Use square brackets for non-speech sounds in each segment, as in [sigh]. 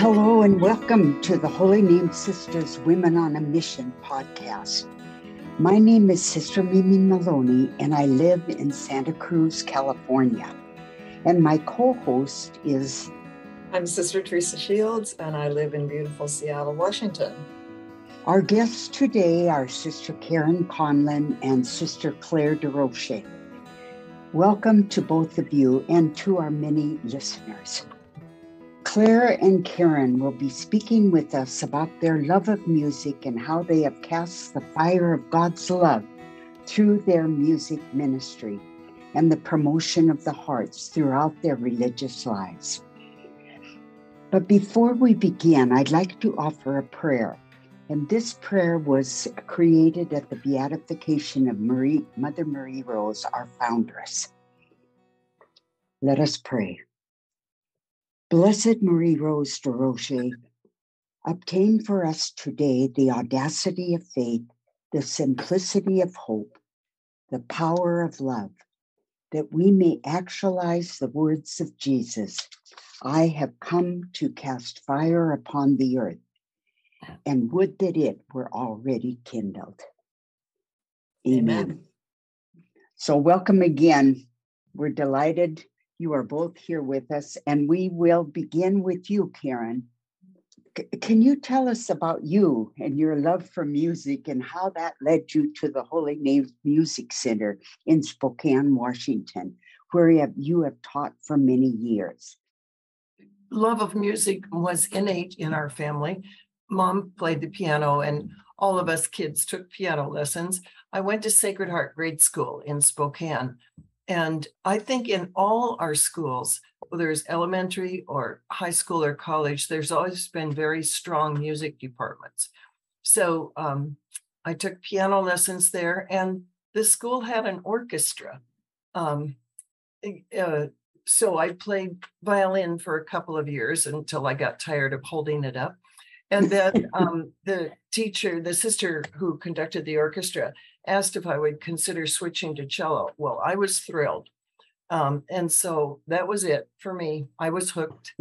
Hello and welcome to the Holy Names Sisters Women on a Mission podcast. My name is Sister Mimi Maloney and I live in Santa Cruz, California. And my co host is. I'm Sister Teresa Shields and I live in beautiful Seattle, Washington. Our guests today are Sister Karen Conlin and Sister Claire Durocher. Welcome to both of you and to our many listeners. Claire and Karen will be speaking with us about their love of music and how they have cast the fire of God's love through their music ministry and the promotion of the hearts throughout their religious lives. But before we begin, I'd like to offer a prayer. And this prayer was created at the beatification of Marie, Mother Marie Rose, our foundress. Let us pray. Blessed Marie Rose Durocher, obtain for us today the audacity of faith, the simplicity of hope, the power of love, that we may actualize the words of Jesus I have come to cast fire upon the earth, and would that it were already kindled. Amen. Amen. So, welcome again. We're delighted you are both here with us, and we will begin with you, Karen. C- can you tell us about you and your love for music and how that led you to the Holy Names Music Center in Spokane, Washington, where you have, you have taught for many years? Love of music was innate in our family. Mom played the piano, and all of us kids took piano lessons. I went to Sacred Heart Grade School in Spokane, and I think in all our schools, whether it's elementary or high school or college, there's always been very strong music departments. So um, I took piano lessons there, and the school had an orchestra. Um, eh, uh, so I played violin for a couple of years until I got tired of holding it up. And then [laughs] um, the teacher, the sister who conducted the orchestra, asked if I would consider switching to cello. Well, I was thrilled. Um, and so that was it for me. I was hooked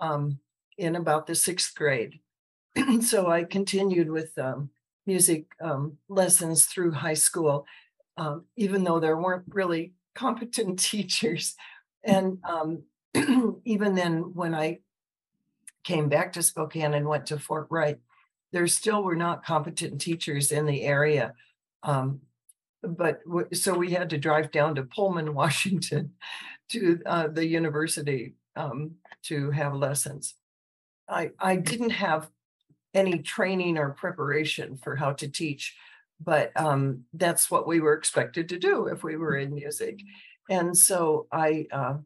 um, in about the sixth grade. [clears throat] so I continued with um, music um, lessons through high school, um, even though there weren't really competent [laughs] teachers. And um, [clears throat] even then, when I came back to Spokane and went to Fort Wright, there still were not competent teachers in the area. Um, but w- so we had to drive down to Pullman, [laughs] Washington, to uh, the university um, to have lessons. I I didn't have any training or preparation for how to teach, but um, that's what we were expected to do if we were in music, and so I, uh,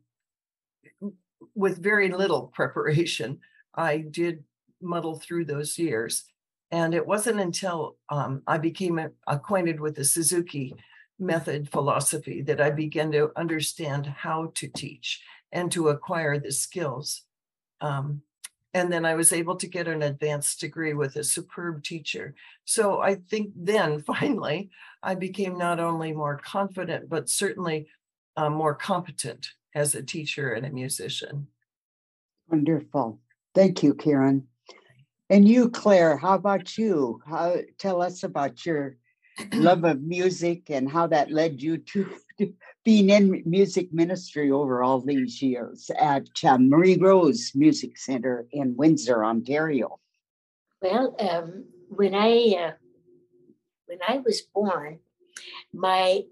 with very little preparation, I did muddle through those years and it wasn't until um, I became acquainted with the Suzuki method philosophy that I began to understand how to teach and to acquire the skills. Um, and then I was able to get an advanced degree with a superb teacher. So I think then [laughs] finally I became not only more confident, but certainly uh, more competent as a teacher and a musician. Wonderful. Thank you, Karen. And you, Claire, how about you? How tell us about your love of music and how that led you to being in music ministry over all these years at uh, Marie Rose Music Center in Windsor, Ontario. Well, um, when I uh, when I was born, my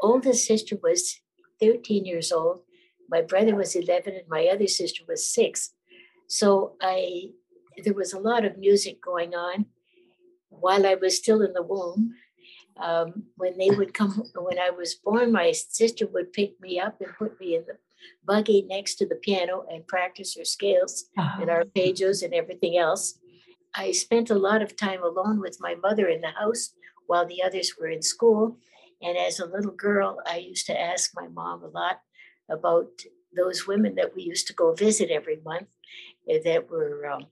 oldest sister was 13 years old. My brother was 11, and my other sister was six. So I there was a lot of music going on while I was still in the womb. Um, when they would come, when I was born, my sister would pick me up and put me in the buggy next to the piano and practice her scales uh-huh. and arpeggios and everything else. I spent a lot of time alone with my mother in the house while the others were in school. And as a little girl, I used to ask my mom a lot about those women that we used to go visit every month eh, that were um,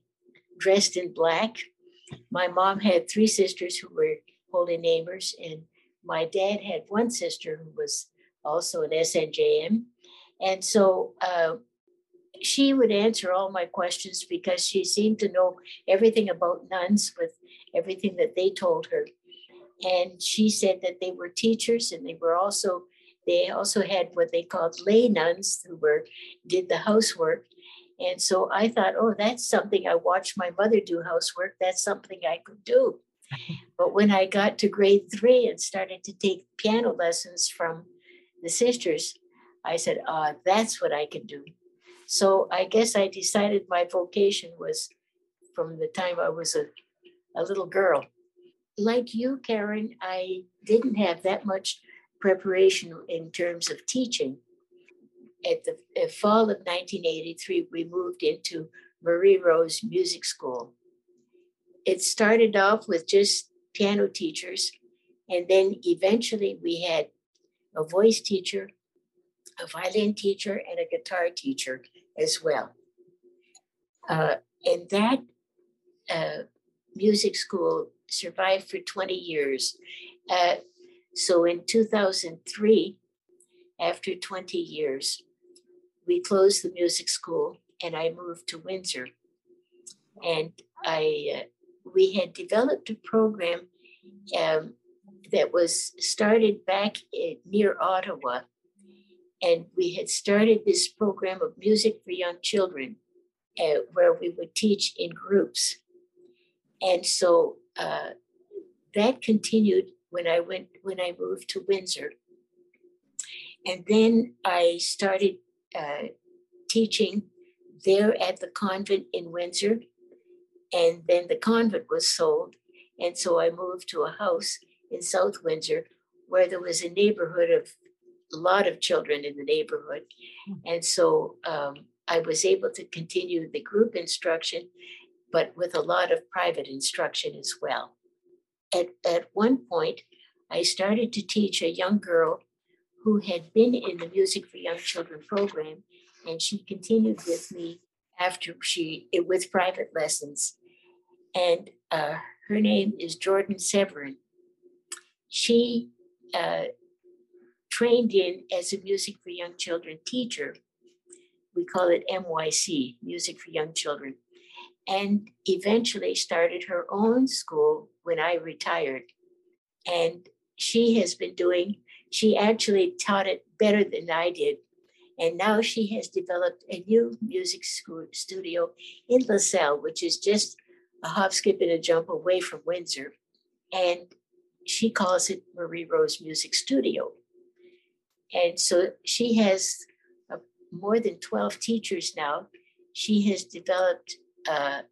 dressed in black. My mom had three sisters who were holy neighbors, and my dad had one sister who was also an SNJM. And so uh, she would answer all my questions because she seemed to know everything about nuns with everything that they told her. And she said that they were teachers and they were also they also had what they called lay nuns who were did the housework. And so I thought, oh, that's something I watched my mother do housework. That's something I could do. [laughs] But when I got to grade three and started to take piano lessons from the sisters, I said, ah, that's what I can do. So I guess I decided my vocation was from the time I was a, a little girl. Like you, Karen, I didn't have that much preparation in terms of teaching. At the fall of 1983, we moved into Marie Rose Music School. It started off with just piano teachers, and then eventually we had a voice teacher, a violin teacher, and a guitar teacher as well. Uh, and that uh, music school survived for 20 years. Uh, so in 2003, after 20 years, we closed the music school and I moved to Windsor. And I, uh, we had developed a program um, that was started back in, near Ottawa. And we had started this program of music for young children uh, where we would teach in groups. And so uh, that continued when I went when I moved to Windsor. And then I started uh, teaching there at the convent in Windsor. And then the convent was sold. And so I moved to a house in South Windsor where there was a neighborhood of a lot of children in the neighborhood. Hmm. And so um, I was able to continue the group instruction, but with a lot of private instruction as well at, at one point, I started to teach a young girl who had been in the Music for Young Children program, and she continued with me after she with private lessons. And uh, her name is Jordan Severin. She uh, trained in as a Music for Young Children teacher. We call it MYC, Music for Young Children and eventually started her own school when I retired. And she has been doing, she actually taught it better than I did. And now she has developed a new music school studio in LaSalle, which is just a hop, skip, and a jump away from Windsor. And she calls it Marie Rose Music Studio. And so she has uh, more than 12 teachers now. She has developed uh,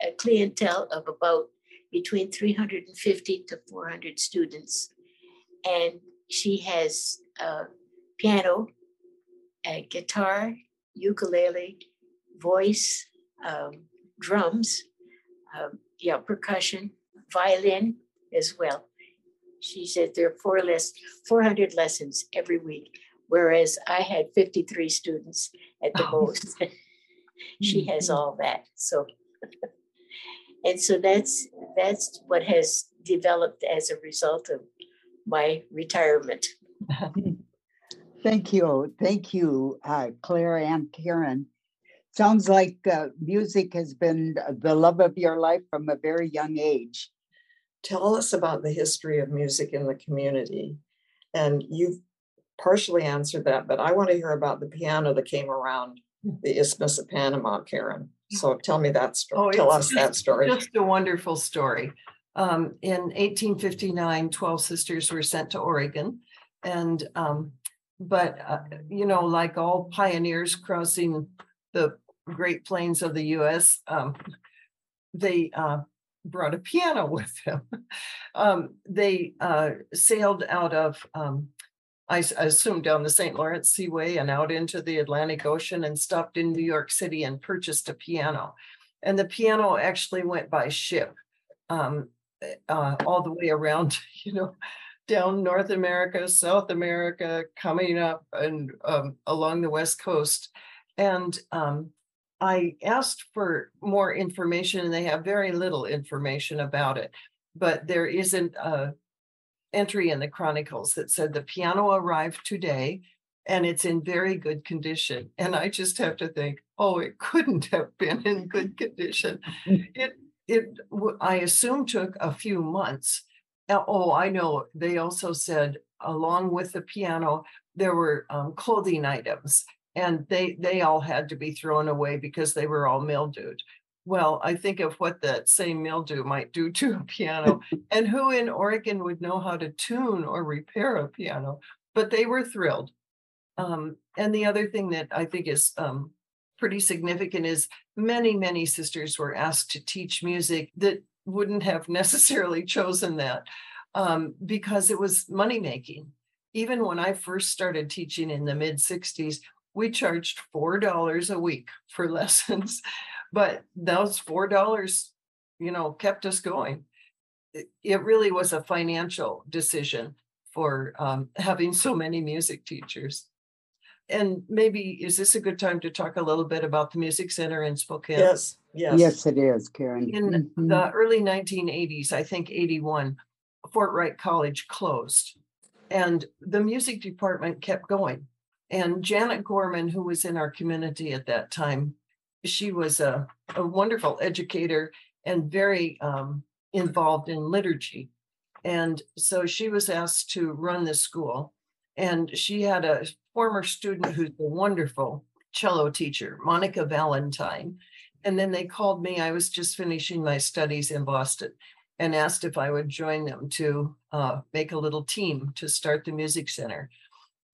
a clientele of about between 350 to 400 students. And she has uh, piano, a guitar, ukulele, voice, um, drums, um, yeah, percussion, violin as well. She said there are four less, 400 lessons every week, whereas I had 53 students at the oh. most. [laughs] she has mm-hmm. all that. So, [laughs] and so that's that's what has developed as a result of my retirement. [laughs] Thank you, thank you, uh, Claire and Karen. Sounds like uh, music has been the love of your life from a very young age. Tell us about the history of music in the community. And you've partially answered that, but I want to hear about the piano that came around the Isthmus of Panama, Karen. So tell me that story. Oh, tell us just, that story. Just a wonderful story. Um, in 1859, 12 sisters were sent to Oregon. And, um, but, uh, you know, like all pioneers crossing the Great Plains of the US, um, they uh, brought a piano [laughs] with them. Um, they uh, sailed out of um, I, assume, down the St. Lawrence Seaway and out into the Atlantic Ocean and stopped in New York City and purchased a piano. And the piano actually went by ship um, uh, all the way around, [laughs] you know, down North America, South America, coming up and um, along the West Coast. And um, I asked for more information, and they have very little information about it. But there isn't a entry in the Chronicles that said the piano arrived today and it's in very good condition. And I just have to think, oh, it couldn't have been in good condition. [laughs] It it I assume took a few months. Oh, I know. They also said along with the piano, there were um, clothing items, and they they all had to be thrown away because they were all mildewed. Well, I think of what that same mildew might do to a piano, [laughs] and who in Oregon would know how to tune or repair a piano? But they were thrilled. Um, and the other thing that I think is um, pretty significant is many, many sisters were asked to teach music that wouldn't have [laughs] necessarily chosen that um, because it was money making. Even when I first started teaching in the mid 60s, we charged $4 a week for [laughs] lessons, but those $4, you know, kept us going. It really was a financial decision for um, having so many music teachers. And maybe is this a good time to talk a little bit about the Music Center in Spokane? Yes, yes. Yes, it is, Karen. In Mhm. the early 1980s, I think 81, Fort Wright College closed and the music department kept going. And Janet Gorman, who was in our community at that time, she was a, a wonderful educator and very um, involved in liturgy. And so she was asked to run the school. And she had a former student who's a wonderful cello teacher, Monica Valentine. And then they called me. I was just finishing my studies in Boston and asked if I would join them to uh, make a little team to start the music center.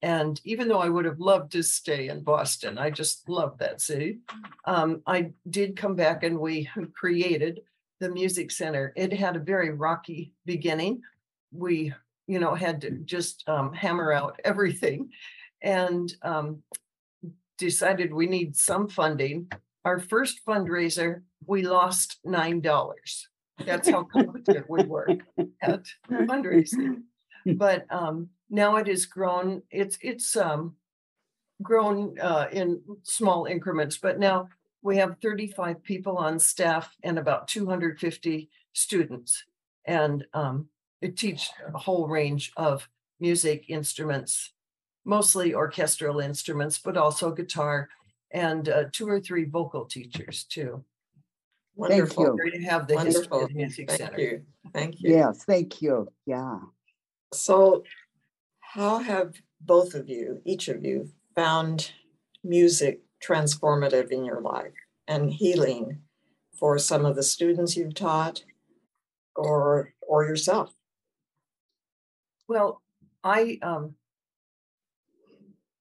And even though I would have loved to stay in Boston, I just love that city. Um, I did come back and we created the music center. It had a very rocky beginning. We, you know, had to just um, hammer out everything and um, decided we need some funding. Our first fundraiser, we lost $9. That's how competent we were at fundraising. But um, now it has grown. It's it's um, grown uh, in small increments. But now we have 35 people on staff and about 250 students, and um, teach a whole range of music instruments, mostly orchestral instruments, but also guitar and uh, two or three vocal teachers too. Wonderful. you. Great to have the history Wonderful. of the music Thank center. you. Thank you. Yes, thank you. Yeah. So, how have both of you, each of you, found music transformative in your life and healing for some of the students you've taught or or yourself? Well, I um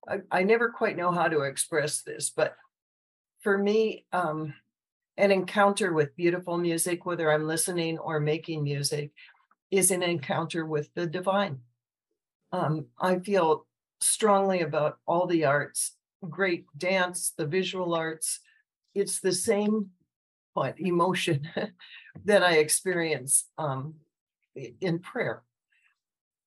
I, I never quite know how to express this, but for me, um, an encounter with beautiful music, whether I'm listening or making music, is an encounter with the divine. Um, I feel strongly about all the arts, great dance, the visual arts. It's the same what emotion [laughs] that I experience um, in prayer.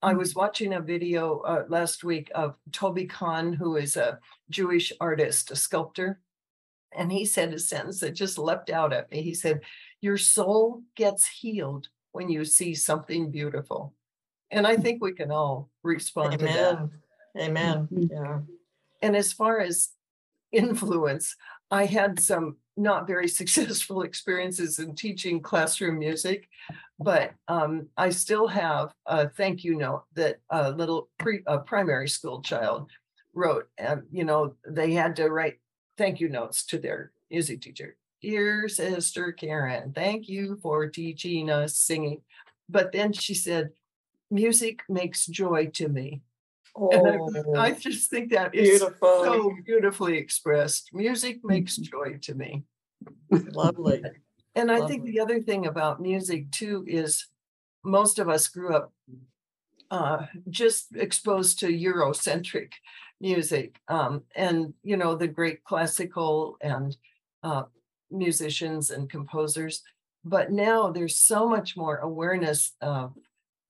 I was watching a video uh, last week of Tobi Kahn, who is a Jewish artist, a sculptor. And he said a sentence that just leapt out at me. He said, Your soul gets healed when you see something beautiful. And I think we can all respond to that. Amen. Amen. Mhm. Yeah. And as far as influence, I had some not very [laughs] successful experiences in teaching classroom music, but um, I still have a thank you note that a little pre, a primary school child wrote. And, you know, they had to write thank you notes to their music teacher. Dear Sister Karen, thank you for teaching us singing. But then she said, music makes joy to me. And I Oh, just think that is beautiful. so beautifully expressed. Music makes Mhm. joy to me. Lovely. And I think the other thing about music too is most of us grew up uh, just exposed to Eurocentric music um, and, you know, the great classical and uh, musicians and composers. But now there's so much more awareness of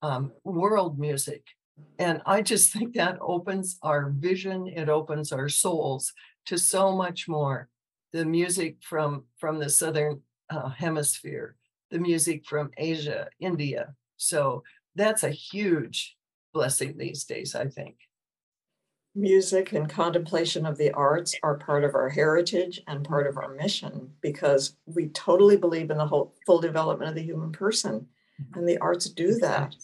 um, world music. And I just [laughs] think that opens our vision, it opens our souls to so much more. The music from from the southern uh, hemisphere, the music from Asia, India. So that's a huge blessing these days, I think. music and contemplation of the arts are part of our heritage and part of our mission because we totally believe in the whole full development of the human person and the arts do that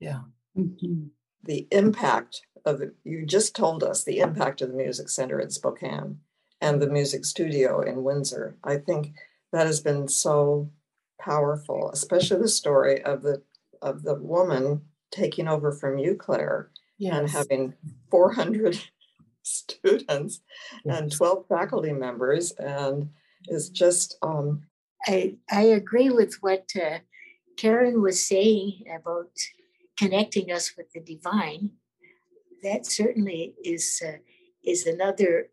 Yeah. Mhm. The impact of the, you just told us the impact of the music center in spokane and the music studio in windsor. I think that has been so powerful especially the story of the of the woman taking over from you claire and having 400 [laughs] students and 12 faculty members and is just um I, I agree with what uh, Karen was saying about connecting us with the divine. That certainly is uh, is another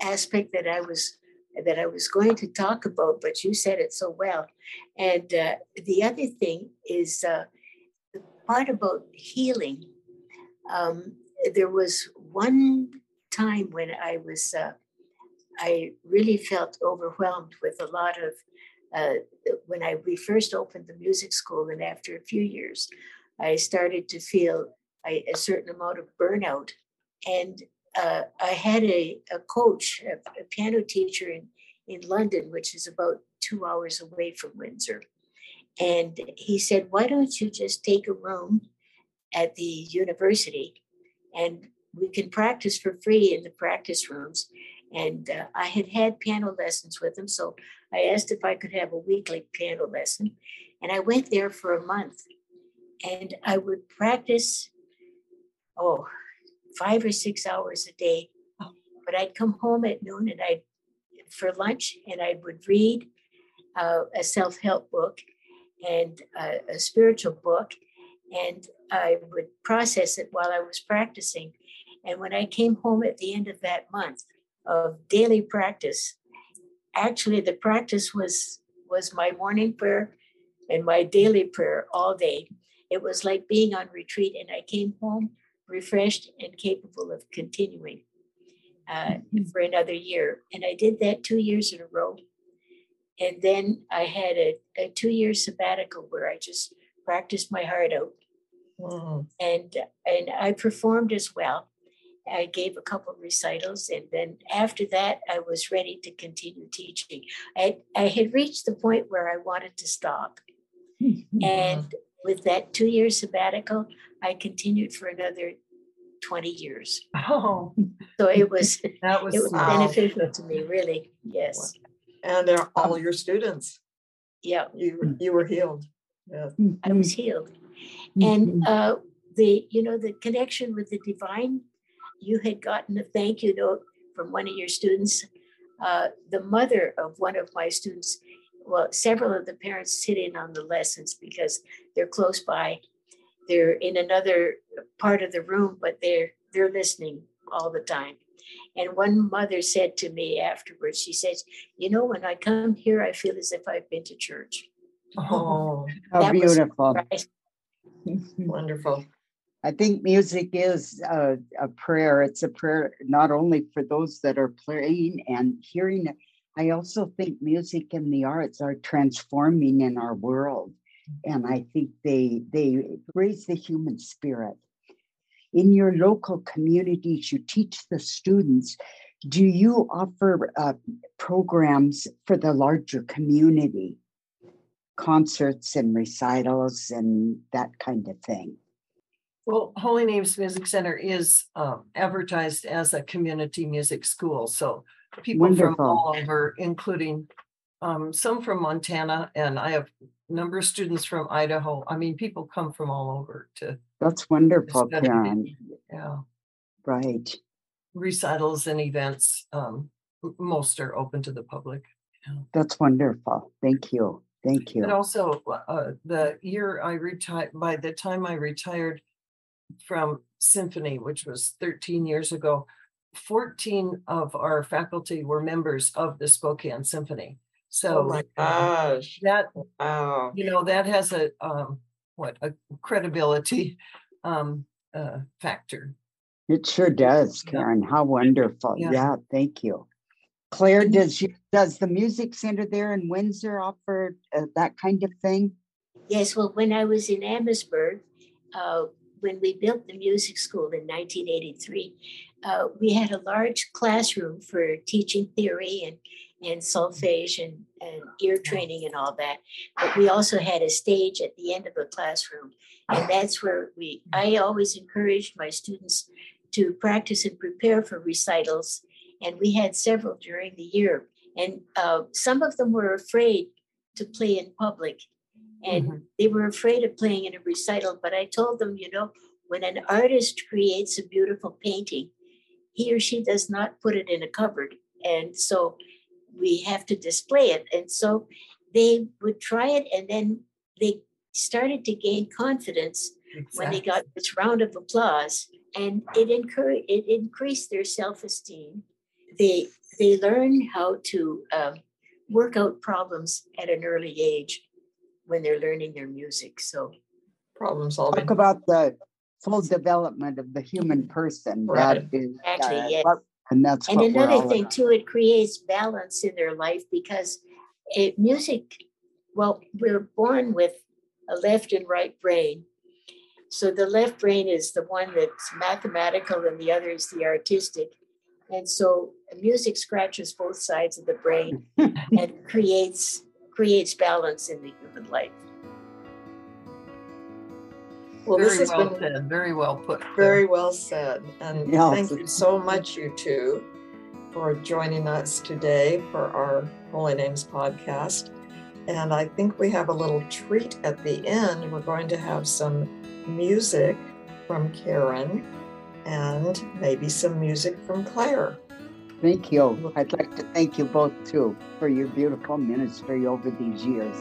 aspect that I was that I was going to talk about, but you said it so well. And uh, the other thing is uh, the part about healing. Um, there was one time when I was uh, I really felt overwhelmed with a lot of uh, when I we first opened the music school, and after a few years, I started to feel a, certain amount of burnout. And uh, I had a, a coach, a, a piano teacher in, in London, which is about two hours away from Windsor. And he said, Why don't you just take a room at the university and we can practice for free in the practice rooms? And uh, I had had piano lessons with him. So I asked if I could have a weekly piano lesson. And I went there for a month and I would practice, oh, five or six hours a day. But I'd come home at noon and I'd for lunch and I would read uh, a self help book and uh, a spiritual book. And I would process it while I was practicing. And when I came home at the end of that month of daily practice, actually the practice was was my morning prayer and my daily prayer all day. It was like being on retreat, and I came home refreshed and capable of continuing uh, for another year. And I did that two years in a row. And then I had a, a two year sabbatical where I just practiced my heart out. mm, And, and I performed as well. I gave a couple of recitals, and then after that, I was ready to continue teaching. I, I had reached the point where I wanted to stop. [laughs] And with that two year sabbatical, I continued for another 20 years. Oh, So it was [laughs] that was it was Wow. beneficial to me, really. Yes. and they're all your students Yeah, you you were healed yeah I was healed. And uh, the, you know, the connection with the divine, you had gotten a thank you note from one of your students. Uh, the mother of one of my students, well, several of the parents sit in on the lessons because they're close by. They're in another part of the room, but they're they're listening all the time. And one mother said to me afterwards, she says, "You know, when I come here, I feel as if I've been to church." oh [laughs] How beautiful. [laughs] Wonderful I think music is a, a prayer. It's a prayer not only for those that are playing and hearing it. I also think music and the arts are transforming in our world, and I think they they raise the human spirit. In your local communities, you teach the students. Do you offer uh, programs for the larger community, concerts and recitals and that kind of thing? Well, Holy Names Music Center is um, advertised as a community music school. So people from all over, including um, some from Montana, and I have a number of students from Idaho. I mean, people come from all over to That's wonderful. Karen. yeah, Right. recitals and events. Um, most are open to the public. That's wonderful. Thank you. Thank you. And also, uh, the year I retired, by the time I retired from symphony, which was 13 years ago, 14 of our faculty were members of the Spokane Symphony. oh So my gosh that, wow you know, that has a, um, what, a credibility um, uh, factor. It sure does, Yeah. Karen. How wonderful. Yeah. Yeah, thank you. Claire, does you, does the music center there in Windsor offer uh, that kind of thing? Yes, well, when I was in Amherstburg, uh, when we built the music school in 1983, uh, we had a large classroom for teaching theory and and solfege and, and ear training and all that. But we also had a stage at the end of the classroom. And that's where we, I always encouraged my students to practice and prepare for recitals. And we had several during the year. And uh, some of them were afraid to play in public. And mm-hmm. they were afraid of playing in a recital. But I told them, you know, when an artist creates a beautiful painting, he or she does not put it in a cupboard. And so we have to display it. And so they would try it and then they started to gain confidence exactly. when they got this round of applause and it encouraged it increased their self-esteem. They they learn how to um, work out problems at an early age when they're learning their music. So problem solving. Talk about the full development of the human person. Right. That is exactly, uh, yes. And that's and another thing too, it creates balance in their life because it, music, well, we're born with a left and right brain. So the left brain is the one that's mathematical and the other is the artistic. And so music scratches both sides of the brain [laughs] and creates creates balance in the human life. Well, very this has well been said. very well put. Very well said. And yeah. thank you so much, you two, for joining us today for our Holy Names podcast. And I think we have a little treat at the end. We're going to have some music from Karen and maybe some music from Claire. Thank you. I'd like to thank you both too for your beautiful ministry over these years.